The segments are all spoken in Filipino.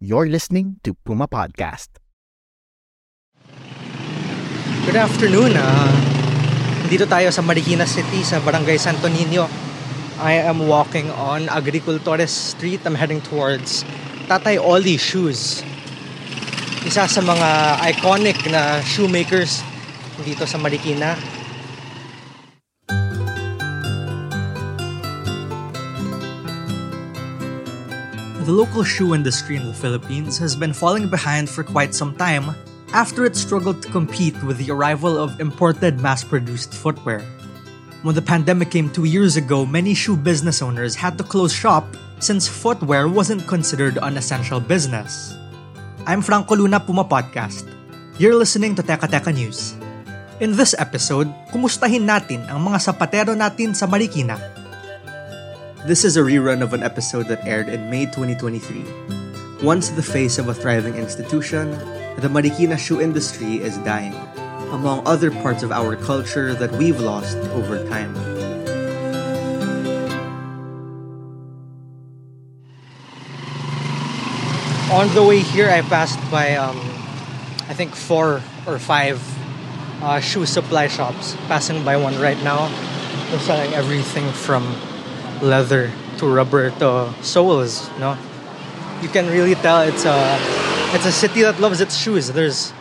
You're listening to Puma Podcast. Good afternoon. Uh, dito tayo sa Marikina City sa Barangay Santo Niño. I am walking on Agricultores Street. I'm heading towards Tatay Oli Shoes. Isa sa mga iconic na shoemakers dito sa Marikina. The local shoe industry in the Philippines has been falling behind for quite some time after it struggled to compete with the arrival of imported mass produced footwear. When the pandemic came two years ago, many shoe business owners had to close shop since footwear wasn't considered an essential business. I'm Franco Luna Puma Podcast. You're listening to Teka Teka News. In this episode, kumustahin natin ang mga sapatero natin sa Marikina. This is a rerun of an episode that aired in May 2023. Once the face of a thriving institution, the Marikina shoe industry is dying, among other parts of our culture that we've lost over time. On the way here, I passed by, um, I think, four or five uh, shoe supply shops. Passing by one right now. They're selling everything from leather to rubber to soles, no? You can really tell it's a it's a city that loves its shoes. There's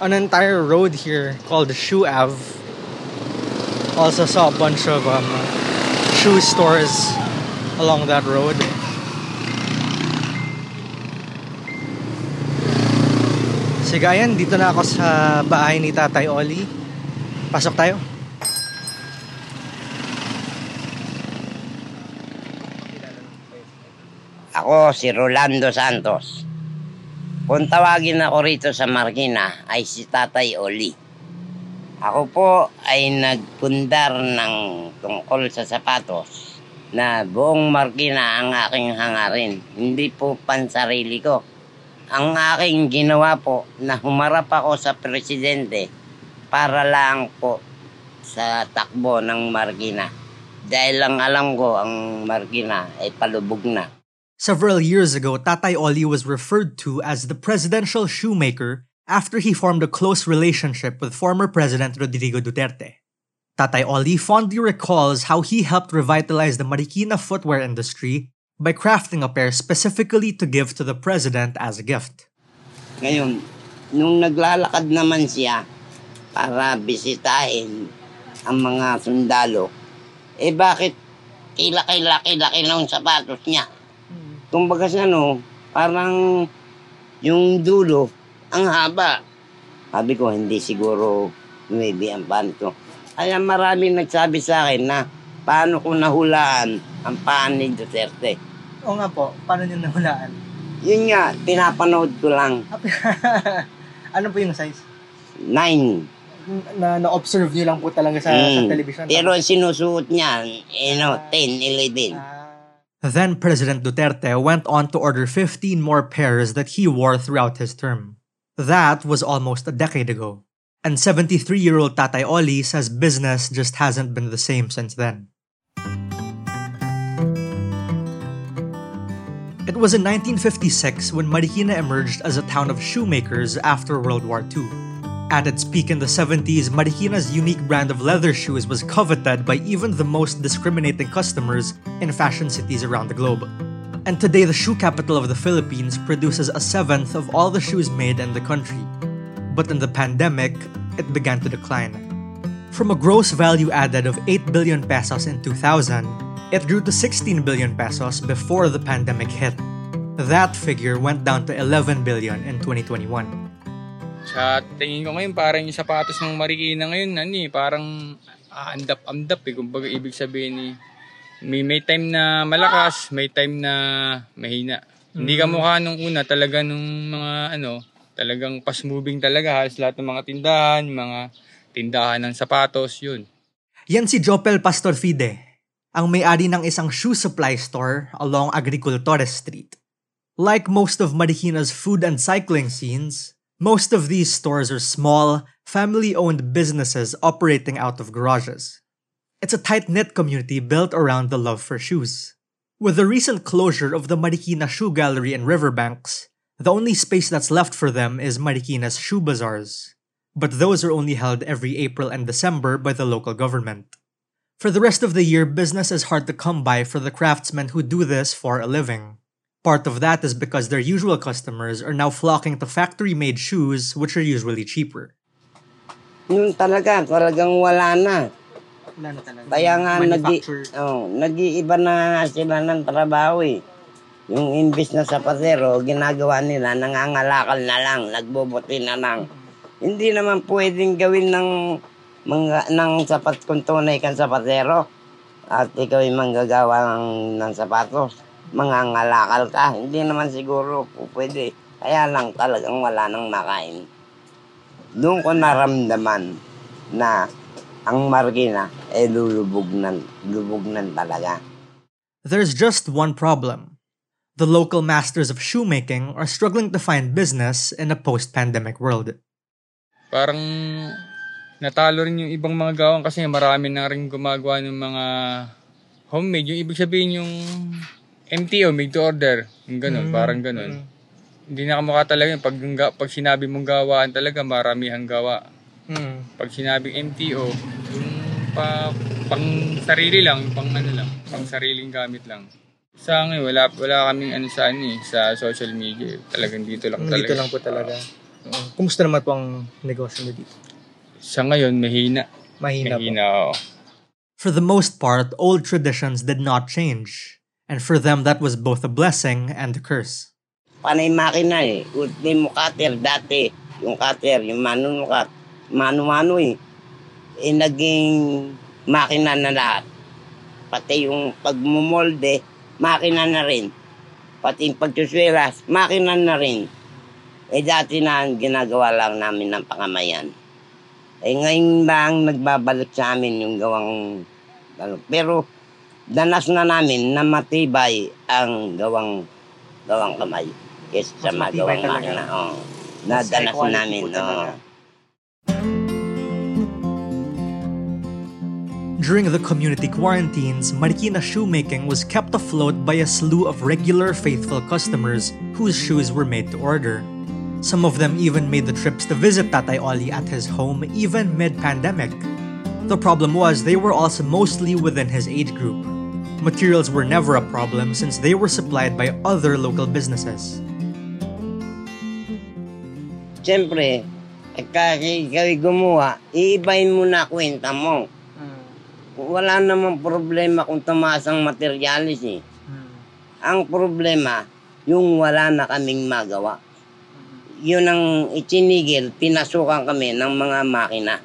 an entire road here called Shoe Ave. Also saw a bunch of um, shoe stores along that road. Sige, ayan, dito na ako sa bahay ni Tatay Oli. Pasok tayo. Ako si Rolando Santos. Kung tawagin ako rito sa Marikina ay si Tatay Oli. Ako po ay nagpundar ng tungkol sa sapatos na buong Marikina ang aking hangarin. Hindi po pansarili ko. Ang aking ginawa po na humarap ako sa presidente para lang po sa takbo ng Marikina. Dahil lang alam ko ang Marikina ay palubog na. Several years ago, Tatay Oli was referred to as the presidential shoemaker after he formed a close relationship with former President Rodrigo Duterte. Tatay Oli fondly recalls how he helped revitalize the Marikina footwear industry by crafting a pair specifically to give to the president as a gift. Ngayon, nung naglalakad naman siya para bisitahin ang mga sundalo, eh bakit kilaki-laki-laki ng sapatos niya? Kumbaga sa ano, parang yung dulo, ang haba. Sabi ko, hindi siguro maybe ang panto. Kaya maraming nagsabi sa akin na paano ko nahulaan ang paan ni Duterte. Oo nga po, paano niyo nahulaan? Yun nga, pinapanood ko lang. ano po yung size? Nine. Na, na-observe niyo lang po talaga sa, sa Mm. television? Pero sinusuot niya, you know, 10, 11. Then President Duterte went on to order 15 more pairs that he wore throughout his term. That was almost a decade ago. And 73 year old Tatay Oli says business just hasn't been the same since then. It was in 1956 when Marikina emerged as a town of shoemakers after World War II. At its peak in the 70s, Marikina's unique brand of leather shoes was coveted by even the most discriminating customers in fashion cities around the globe. And today, the shoe capital of the Philippines produces a seventh of all the shoes made in the country. But in the pandemic, it began to decline. From a gross value added of 8 billion pesos in 2000, it grew to 16 billion pesos before the pandemic hit. That figure went down to 11 billion in 2021. Sa tingin ko ngayon, parang yung sapatos ng Marikina ngayon, ano eh, parang aandap-andap eh. Kumbaga ibig sabihin ni may, may time na malakas, may time na mahina. Hindi ka mukha nung una talaga nung mga ano, talagang fast moving talaga halos lahat ng mga tindahan, mga tindahan ng sapatos, yun. Yan si Jopel Pastor Fide, ang may-ari ng isang shoe supply store along Agricultores Street. Like most of Marikina's food and cycling scenes, most of these stores are small, family-owned businesses operating out of garages. It's a tight-knit community built around the love for shoes. With the recent closure of the Marikina Shoe Gallery in Riverbanks, the only space that's left for them is Marikina's shoe bazaars. But those are only held every April and December by the local government. For the rest of the year, business is hard to come by for the craftsmen who do this for a living. Part of that is because their usual customers are now flocking to factory made shoes, which are usually cheaper. Yun talaga, talagang wala na. Wala na talaga. Kaya nga nag oh, nag-iiba na sila ng trabaho eh. Yung imbis na sapatero, ginagawa nila, nangangalakal na lang, nagbubuti na lang. Hindi naman pwedeng gawin ng mga, ng sapat kung tunay kang sapatero. At ikaw ay manggagawa ng, ng sapatos. Mangangalakal ka. Hindi naman siguro po pwede. Kaya lang talagang wala nang makain. Doon ko naramdaman na ang margina ay lulubog ng, lubog ng talaga. There's just one problem. The local masters of shoemaking are struggling to find business in a post pandemic world. Parang natalo rin yung ibang mga gawang kasi marami na rin gumagawa ng mga homemade. Yung ibig sabihin yung MTO, made to order. Yung ganun, parang ganun. Hindi na kamukha talaga yun. Pag, pag sinabi mong gawaan talaga, maramihang gawa. Pag sinabing MTO, yung pa, pang sarili lang, pang ano lang, pang sariling gamit lang. Sa akin, wala, wala kaming ano sa, ano, eh, sa social media. Talagang dito lang talaga. Dito lang po talaga. Oo. Kumusta naman po ang negosyo niyo dito? Sa ngayon, mahina. Mahina, po. Mahina, oo. For the most part, old traditions did not change. And for them, that was both a blessing and a curse. Panay makina eh. Ultimo cutter dati. Yung cutter, yung manunukat. Mano-mano eh. Eh naging makina na lahat. Pati yung pagmumolde, makina na rin. Pati yung pagsuswelas, makina na rin. Eh dati na ginagawa lang namin ng pangamayan. Eh ngayon ba ang nagbabalik sa amin yung gawang... Ano, pero danas na namin na matibay ang gawang gawang kamay kaysa sa magawang makina. Oh. Nadanas namin. Oh. During the community quarantines, Marikina shoemaking was kept afloat by a slew of regular faithful customers whose shoes were made to order. Some of them even made the trips to visit Tatay Oli at his home even mid-pandemic. The problem was they were also mostly within his age group. Materials were never a problem since they were supplied by other local businesses. Siyempre, eh, kasi ikaw gumawa, iibahin mo na kwenta mo. Wala namang problema kung tumaas ang materialis eh. Ang problema, yung wala na kaming magawa. Yun ang itinigil, pinasukan kami ng mga makina,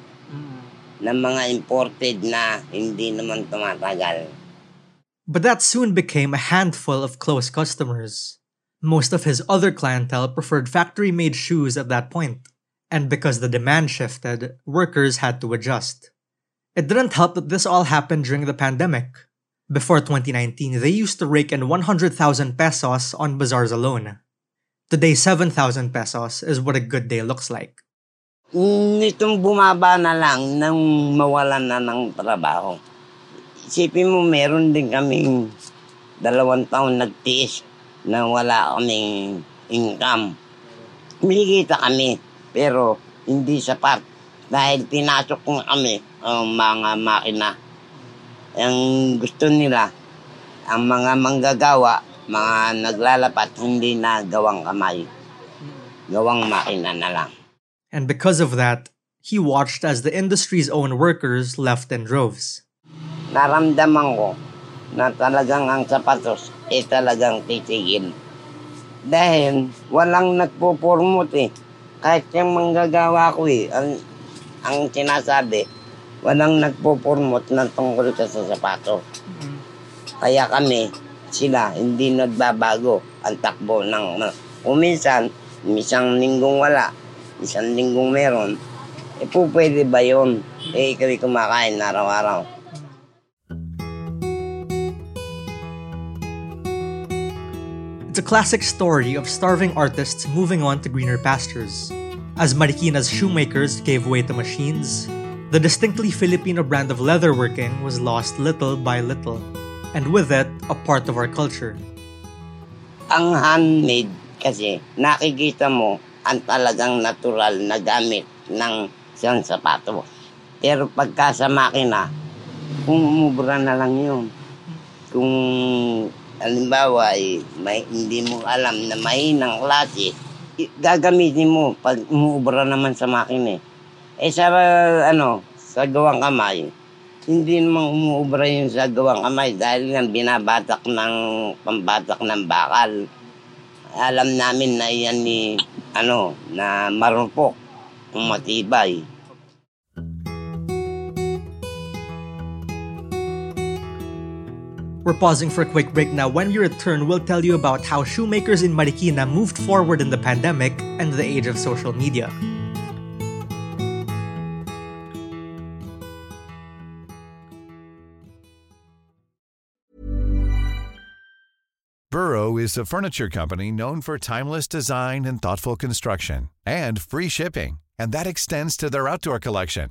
ng mga imported na hindi naman tumatagal. But that soon became a handful of close customers. Most of his other clientele preferred factory made shoes at that point, and because the demand shifted, workers had to adjust. It didn't help that this all happened during the pandemic. Before 2019, they used to rake in 100,000 pesos on bazaars alone. Today, 7,000 pesos is what a good day looks like. Nitong bumaba na lang nang mawalan na ng trabaho. Isipin mo, meron din kaming dalawang taon nagtiis na wala kaming income. Kumikita kami, pero hindi sapat dahil pinasok na kami ang mga makina. Ang gusto nila, ang mga manggagawa, mga naglalapat, hindi na gawang kamay. Gawang makina na lang. And because of that, he watched as the industry's own workers left in droves. Naramdaman ko na talagang ang sapatos ay talagang titigil. Dahil walang nagpo-promote eh. Kahit yung manggagawa ko eh, ang, ang sinasabi, walang nagpo-promote ng tungkol sa sapato. Kaya kami, sila, hindi nagbabago ang takbo ng... Uminsan, isang linggong wala, isang linggong meron, eh po pwede ba yun? Eh, ikaw kumakain araw-araw. It's a classic story of starving artists moving on to greener pastures. As Marikina's shoemakers gave way to machines, the distinctly Filipino brand of leatherworking was lost little by little, and with it, a part of our culture. Ang handmade kasi nakikita mo ang talagang natural na gamit ng isang sapatos. Pero pagka sa makina, umubra na lang yun. Kung halimbawa ay may, hindi mo alam na mahinang klase, gagamitin mo pag umubra naman sa makina eh. Eh sa ano, sa gawang kamay, hindi namang umuubra yung sa gawang kamay dahil nga binabatak ng pambatak ng bakal. Alam namin na yan ni ano, na marupok, matibay. We're pausing for a quick break now. When we return, we'll tell you about how shoemakers in Marikina moved forward in the pandemic and the age of social media. Burrow is a furniture company known for timeless design and thoughtful construction and free shipping, and that extends to their outdoor collection.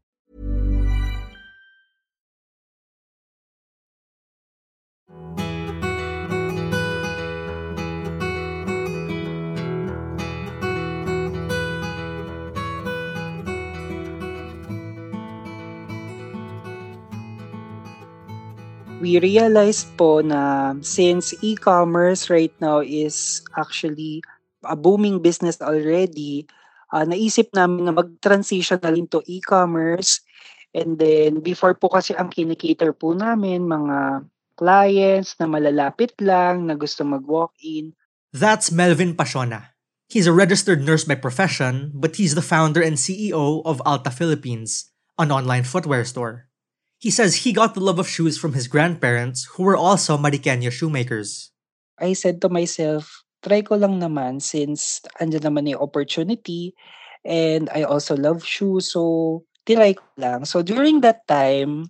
We realized po na since e-commerce right now is actually a booming business already, uh, naisip namin na mag-transition na rin to e-commerce. And then before po kasi ang kinikater po namin, mga clients na malalapit lang, na gusto mag-walk-in. That's Melvin Pasiona. He's a registered nurse by profession, but he's the founder and CEO of Alta Philippines, an online footwear store. He says he got the love of shoes from his grandparents, who were also Mariqueña shoemakers. I said to myself, try ko lang naman since andyan naman yung opportunity and I also love shoes. So, tinry ko lang. So, during that time,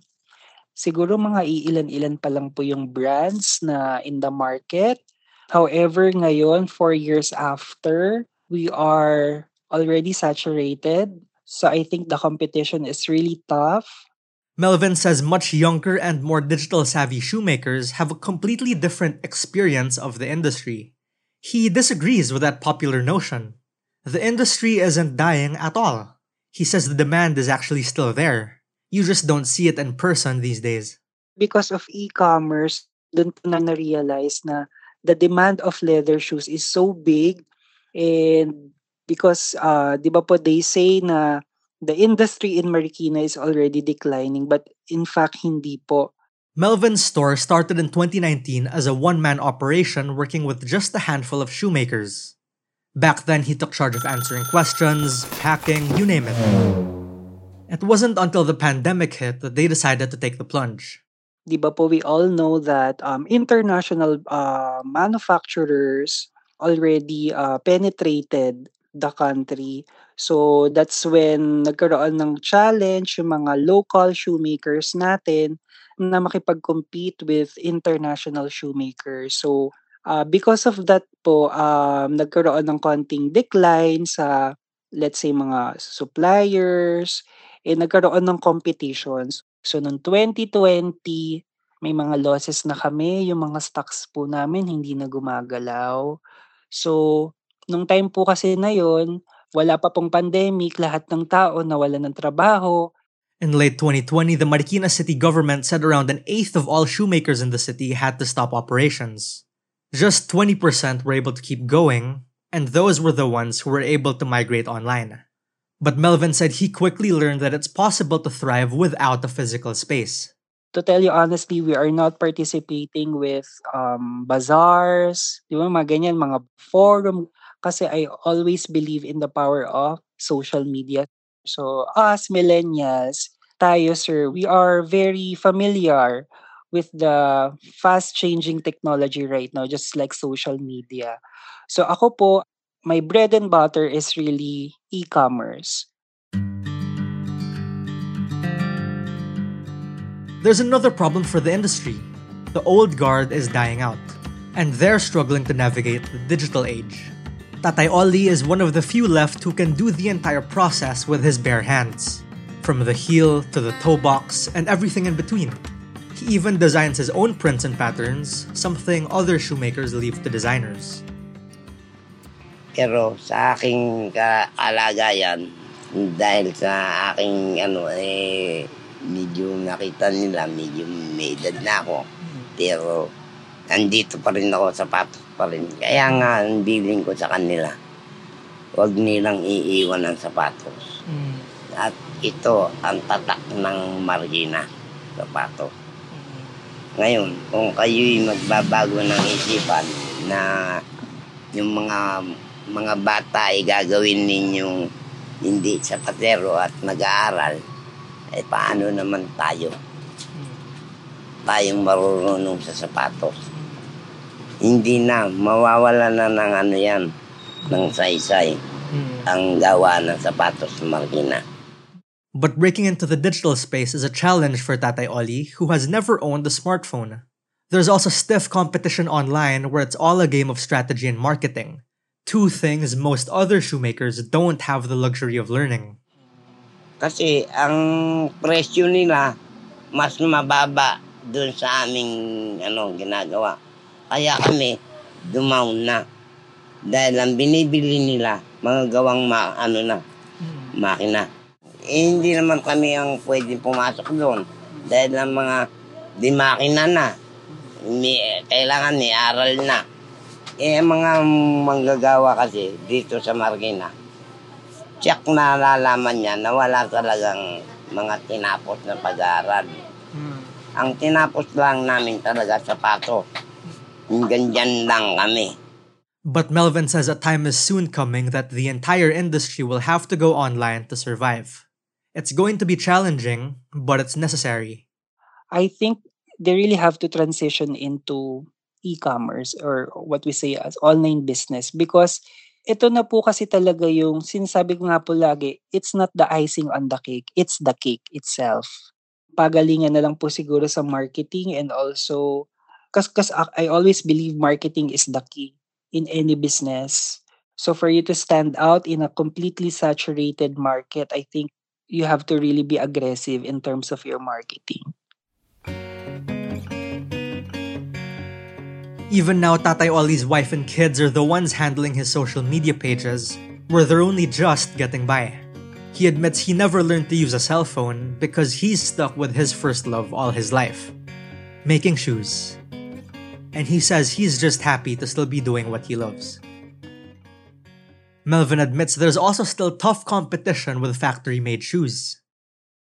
siguro mga iilan-ilan pa lang po yung brands na in the market. However, ngayon, four years after, we are already saturated. So, I think the competition is really tough. Melvin says much younger and more digital savvy shoemakers have a completely different experience of the industry. He disagrees with that popular notion. The industry isn't dying at all. He says the demand is actually still there. You just don't see it in person these days. Because of e-commerce, dun na na-realize na the demand of leather shoes is so big and because uh, di ba po they say na the industry in Marikina is already declining, but in fact, hindi po. Melvin's store started in 2019 as a one-man operation working with just a handful of shoemakers. Back then, he took charge of answering questions, packing, you name it. It wasn't until the pandemic hit that they decided to take the plunge. Di ba po, we all know that um, international uh, manufacturers already uh, penetrated the country. So that's when nagkaroon ng challenge yung mga local shoemakers natin na makipag-compete with international shoemakers. So Uh, because of that po, um, nagkaroon ng konting decline sa, let's say, mga suppliers, eh, nagkaroon ng competitions. So, noong 2020, may mga losses na kami, yung mga stocks po namin hindi na gumagalaw. So, nung time po kasi na yon, wala pa pong pandemic, lahat ng tao nawala ng trabaho. In late 2020, the Marikina city government said around an eighth of all shoemakers in the city had to stop operations. Just 20% were able to keep going, and those were the ones who were able to migrate online. But Melvin said he quickly learned that it's possible to thrive without a physical space. To tell you honestly, we are not participating with um, bazaars, di ba, mga ganyan, mga forum, kasi I always believe in the power of social media. So us millennials, tayo sir, we are very familiar with the fast changing technology right now, just like social media. So ako po, my bread and butter is really e-commerce. There's another problem for the industry. The old guard is dying out, and they're struggling to navigate the digital age. Tatay Oli is one of the few left who can do the entire process with his bare hands, from the heel to the toe box and everything in between. He even designs his own prints and patterns, something other shoemakers leave to designers. Pero sa aking kalagayan, dahil sa aking ano, eh, medyo nakita nila, medyo may edad na ako. Pero nandito pa rin ako, sapatos pa rin. Kaya nga, ang billing ko sa kanila, huwag nilang iiwan ang sapatos. Mm. At ito ang tatak ng margina, sapatos. Ngayon, kung kayo'y magbabago ng isipan na yung mga mga bata ay gagawin ninyong hindi sa patero at nag-aaral, eh paano naman tayo? Tayong marunong sa sapatos. Hindi na, mawawala na ng ano yan, ng saysay, ang gawa ng sapatos ng Marikina. But breaking into the digital space is a challenge for Tatay Oli, who has never owned a smartphone. There's also stiff competition online where it's all a game of strategy and marketing. Two things most other shoemakers don't have the luxury of learning. Kasi ang presyo nila mas mababa dun sa aming ano, ginagawa. Kaya kami dumaon na. Dahil ang binibili nila, mga gawang ma, ano na, makina eh, hindi naman kami ang pwede pumasok doon. Dahil ang mga di makina na, may, kailangan may aral na. Eh, mga manggagawa kasi dito sa Marikina, check na lalaman niya na wala talagang mga tinapos na pag-aaral. Hmm. Ang tinapos lang namin talaga sa pato. Ganyan lang kami. But Melvin says a time is soon coming that the entire industry will have to go online to survive. It's going to be challenging, but it's necessary. I think they really have to transition into e-commerce or what we say as online business because ito na po kasi talaga yung sinasabi ko nga po lagi, it's not the icing on the cake, it's the cake itself. Pagalingan na lang po siguro sa marketing and also because I always believe marketing is the key in any business. So for you to stand out in a completely saturated market, I think you have to really be aggressive in terms of your marketing. Even now, Tatay Oli's wife and kids are the ones handling his social media pages, where they're only just getting by. He admits he never learned to use a cell phone because he's stuck with his first love all his life making shoes. And he says he's just happy to still be doing what he loves. Melvin admits there's also still tough competition with factory made shoes.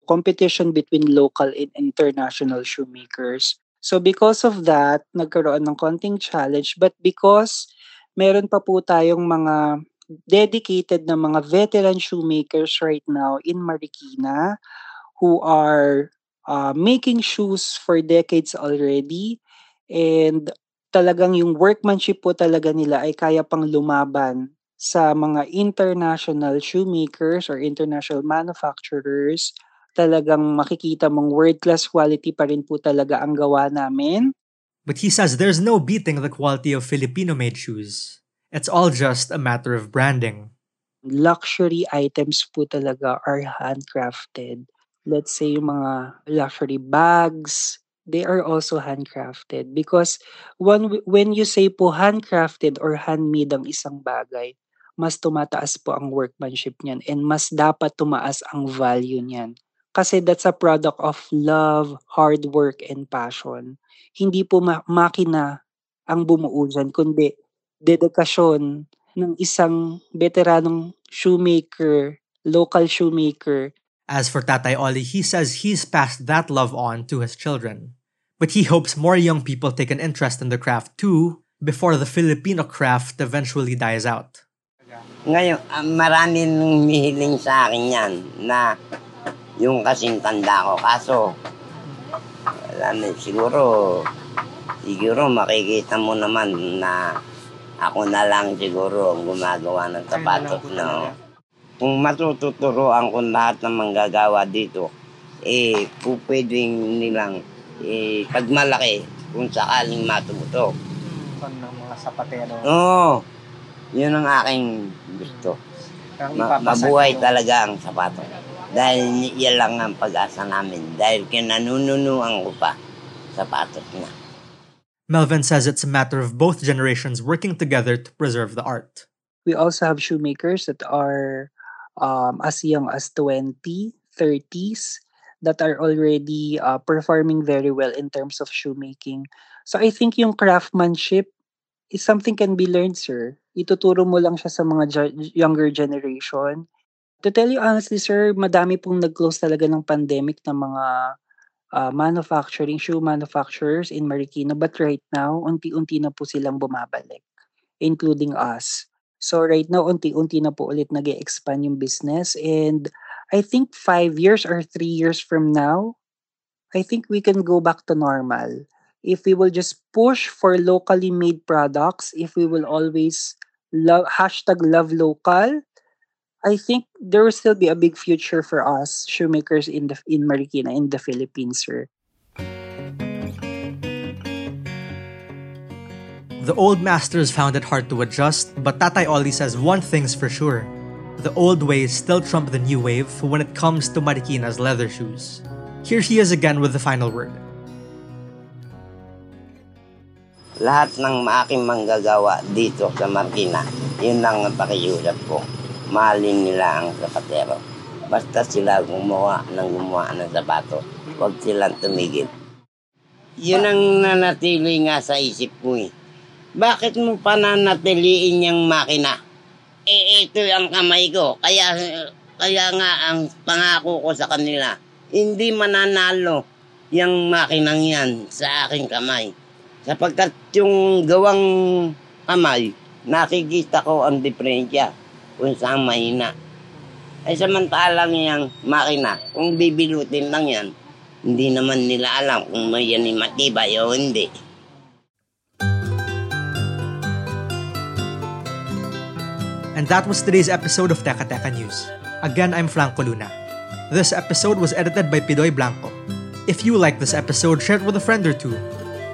Competition between local and international shoemakers. So because of that, nagkaroon ng konting challenge. But because meron pa po tayong mga dedicated na mga veteran shoemakers right now in Marikina who are uh, making shoes for decades already. And talagang yung workmanship po talaga nila ay kaya pang lumaban sa mga international shoemakers or international manufacturers, talagang makikita mong world-class quality pa rin po talaga ang gawa namin. But he says there's no beating the quality of Filipino-made shoes. It's all just a matter of branding. Luxury items po talaga are handcrafted. Let's say yung mga luxury bags, they are also handcrafted because when when you say po handcrafted or handmade ang isang bagay, mas tumataas po ang workmanship niyan and mas dapat tumaas ang value niyan. Kasi that's a product of love, hard work, and passion. Hindi po ma- makina ang bumuo dyan, kundi dedikasyon ng isang veteranong shoemaker, local shoemaker. As for Tatay Oli, he says he's passed that love on to his children. But he hopes more young people take an interest in the craft too before the Filipino craft eventually dies out. Ngayon, ah, marami nang mihiling sa akin yan na yung kasing tanda ko. Kaso, wala na, siguro, siguro makikita mo naman na ako na lang siguro ang gumagawa ng sapatos na kung matututuroan ko lahat ng manggagawa dito, eh, pupwedeng nilang, eh, pag malaki, kung sakaling matuto. ng mga sapatero. Oo, yun ang aking gusto. Ma- mabuhay talaga ang sapato. Dahil yan lang ang pag-asa namin. Dahil kinanununuan ko pa sapatos na. Melvin says it's a matter of both generations working together to preserve the art. We also have shoemakers that are um, as young as 20, 30s that are already uh, performing very well in terms of shoemaking. So I think yung craftsmanship is something can be learned, sir. Ituturo mo lang siya sa mga ge- younger generation. To tell you honestly, sir, madami pong nag-close talaga ng pandemic ng mga uh, manufacturing, shoe manufacturers in Marikina. But right now, unti-unti na po silang bumabalik, including us. So right now, unti-unti na po ulit nag expand yung business. And I think five years or three years from now, I think we can go back to normal. If we will just push for locally made products, if we will always love hashtag love local, I think there will still be a big future for us shoemakers in the in Marikina in the Philippines, sir. The old masters found it hard to adjust, but Tatay Oli says one thing's for sure. The old ways still trump the new wave when it comes to Marikina's leather shoes. Here he is again with the final word. Lahat ng aking manggagawa dito sa Marikina, yun lang ang pakiusap ko. Mahalin nila ang sapatero. Basta sila gumawa ng gumawa ng sapato. Huwag silang tumigil. Yun ang nanatili nga sa isip ko eh. Bakit mo pananatiliin yung makina? Eh, ito ang kamay ko. Kaya, kaya nga ang pangako ko sa kanila, hindi mananalo yung makinang yan sa aking kamay. Sapagkat yung gawang kamay, nakikita ko ang diferensya kung saan mahina. Ay samantalang yung makina, kung bibilutin lang yan, hindi naman nila alam kung may yan ay matibay o hindi. And that was today's episode of Teka Teka News. Again, I'm Franco Luna. This episode was edited by Pidoy Blanco. If you like this episode, share it with a friend or two.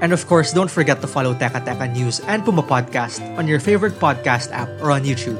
And of course, don't forget to follow Teka Teka News and Puma Podcast on your favorite podcast app or on YouTube.